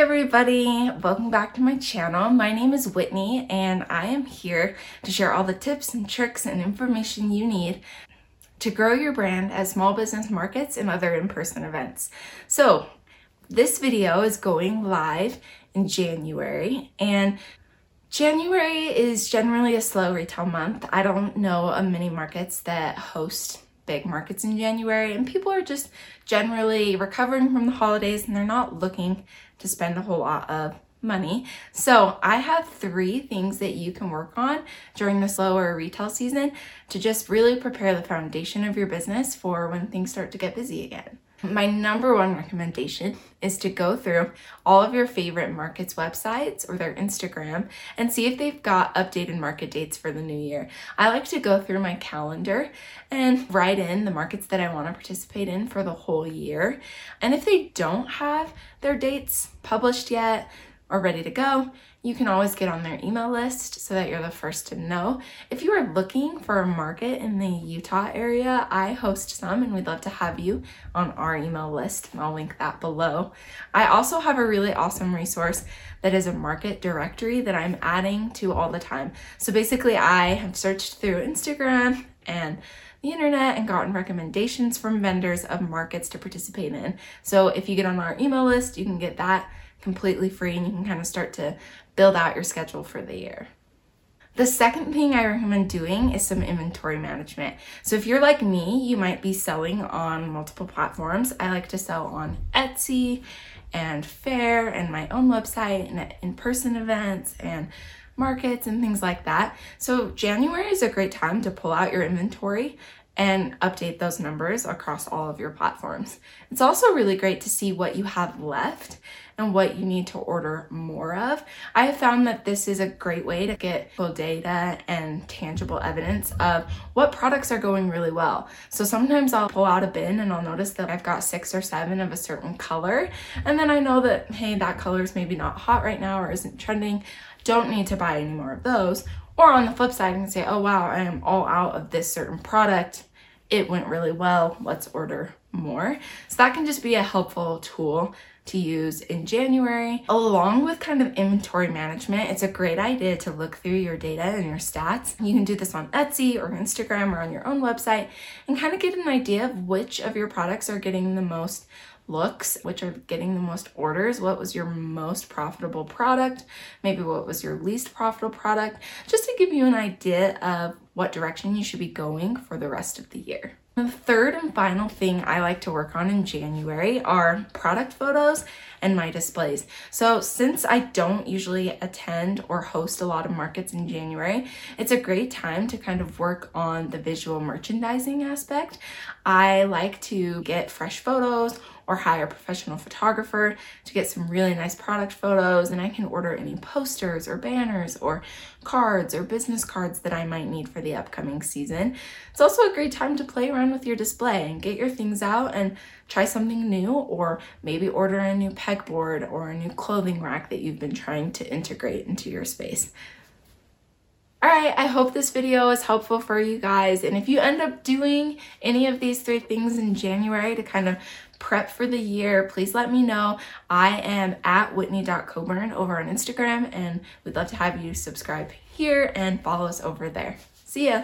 everybody, welcome back to my channel. My name is Whitney and I am here to share all the tips and tricks and information you need to grow your brand at small business markets and other in-person events. So this video is going live in January and January is generally a slow retail month. I don't know of many markets that host big markets in January and people are just generally recovering from the holidays and they're not looking to spend a whole lot of money. So I have three things that you can work on during the slower retail season to just really prepare the foundation of your business for when things start to get busy again. My number one recommendation is to go through all of your favorite markets websites or their Instagram and see if they've got updated market dates for the new year. I like to go through my calendar and write in the markets that I want to participate in for the whole year. And if they don't have their dates published yet, are ready to go, you can always get on their email list so that you're the first to know. If you are looking for a market in the Utah area, I host some and we'd love to have you on our email list I'll link that below. I also have a really awesome resource that is a market directory that I'm adding to all the time. So basically I have searched through Instagram and the internet and gotten recommendations from vendors of markets to participate in. So if you get on our email list, you can get that completely free and you can kind of start to build out your schedule for the year. The second thing I recommend doing is some inventory management. So if you're like me, you might be selling on multiple platforms. I like to sell on Etsy and Faire and my own website and in-person events and markets and things like that. So January is a great time to pull out your inventory and update those numbers across all of your platforms. It's also really great to see what you have left and what you need to order more of. I have found that this is a great way to get full data and tangible evidence of what products are going really well. So sometimes I'll pull out a bin and I'll notice that I've got six or seven of a certain color. And then I know that, hey, that color is maybe not hot right now or isn't trending. Don't need to buy any more of those. Or on the flip side, I can say, oh wow, I am all out of this certain product. It went really well. Let's order more. So that can just be a helpful tool to use in January. Along with kind of inventory management, it's a great idea to look through your data and your stats. You can do this on Etsy or Instagram or on your own website and kind of get an idea of which of your products are getting the most looks, which are getting the most orders. What was your most profitable product? Maybe what was your least profitable product? Just to give you an idea of what direction you should be going for the rest of the year. The third and final thing I like to work on in January are product photos and my displays. So since I don't usually attend or host a lot of markets in January, it's a great time to kind of work on the visual merchandising aspect. I like to get fresh photos or hire a professional photographer to get some really nice product photos and I can order any posters or banners or cards or business cards that I might need for the upcoming season. It's also a great time to play around with your display and get your things out and try something new or maybe order a new pegboard or a new clothing rack that you've been trying to integrate into your space. All right, I hope this video is helpful for you guys. And if you end up doing any of these three things in January to kind of prep for the year, please let me know. I am at whitney.coburn over on Instagram and we'd love to have you subscribe here and follow us over there. See ya.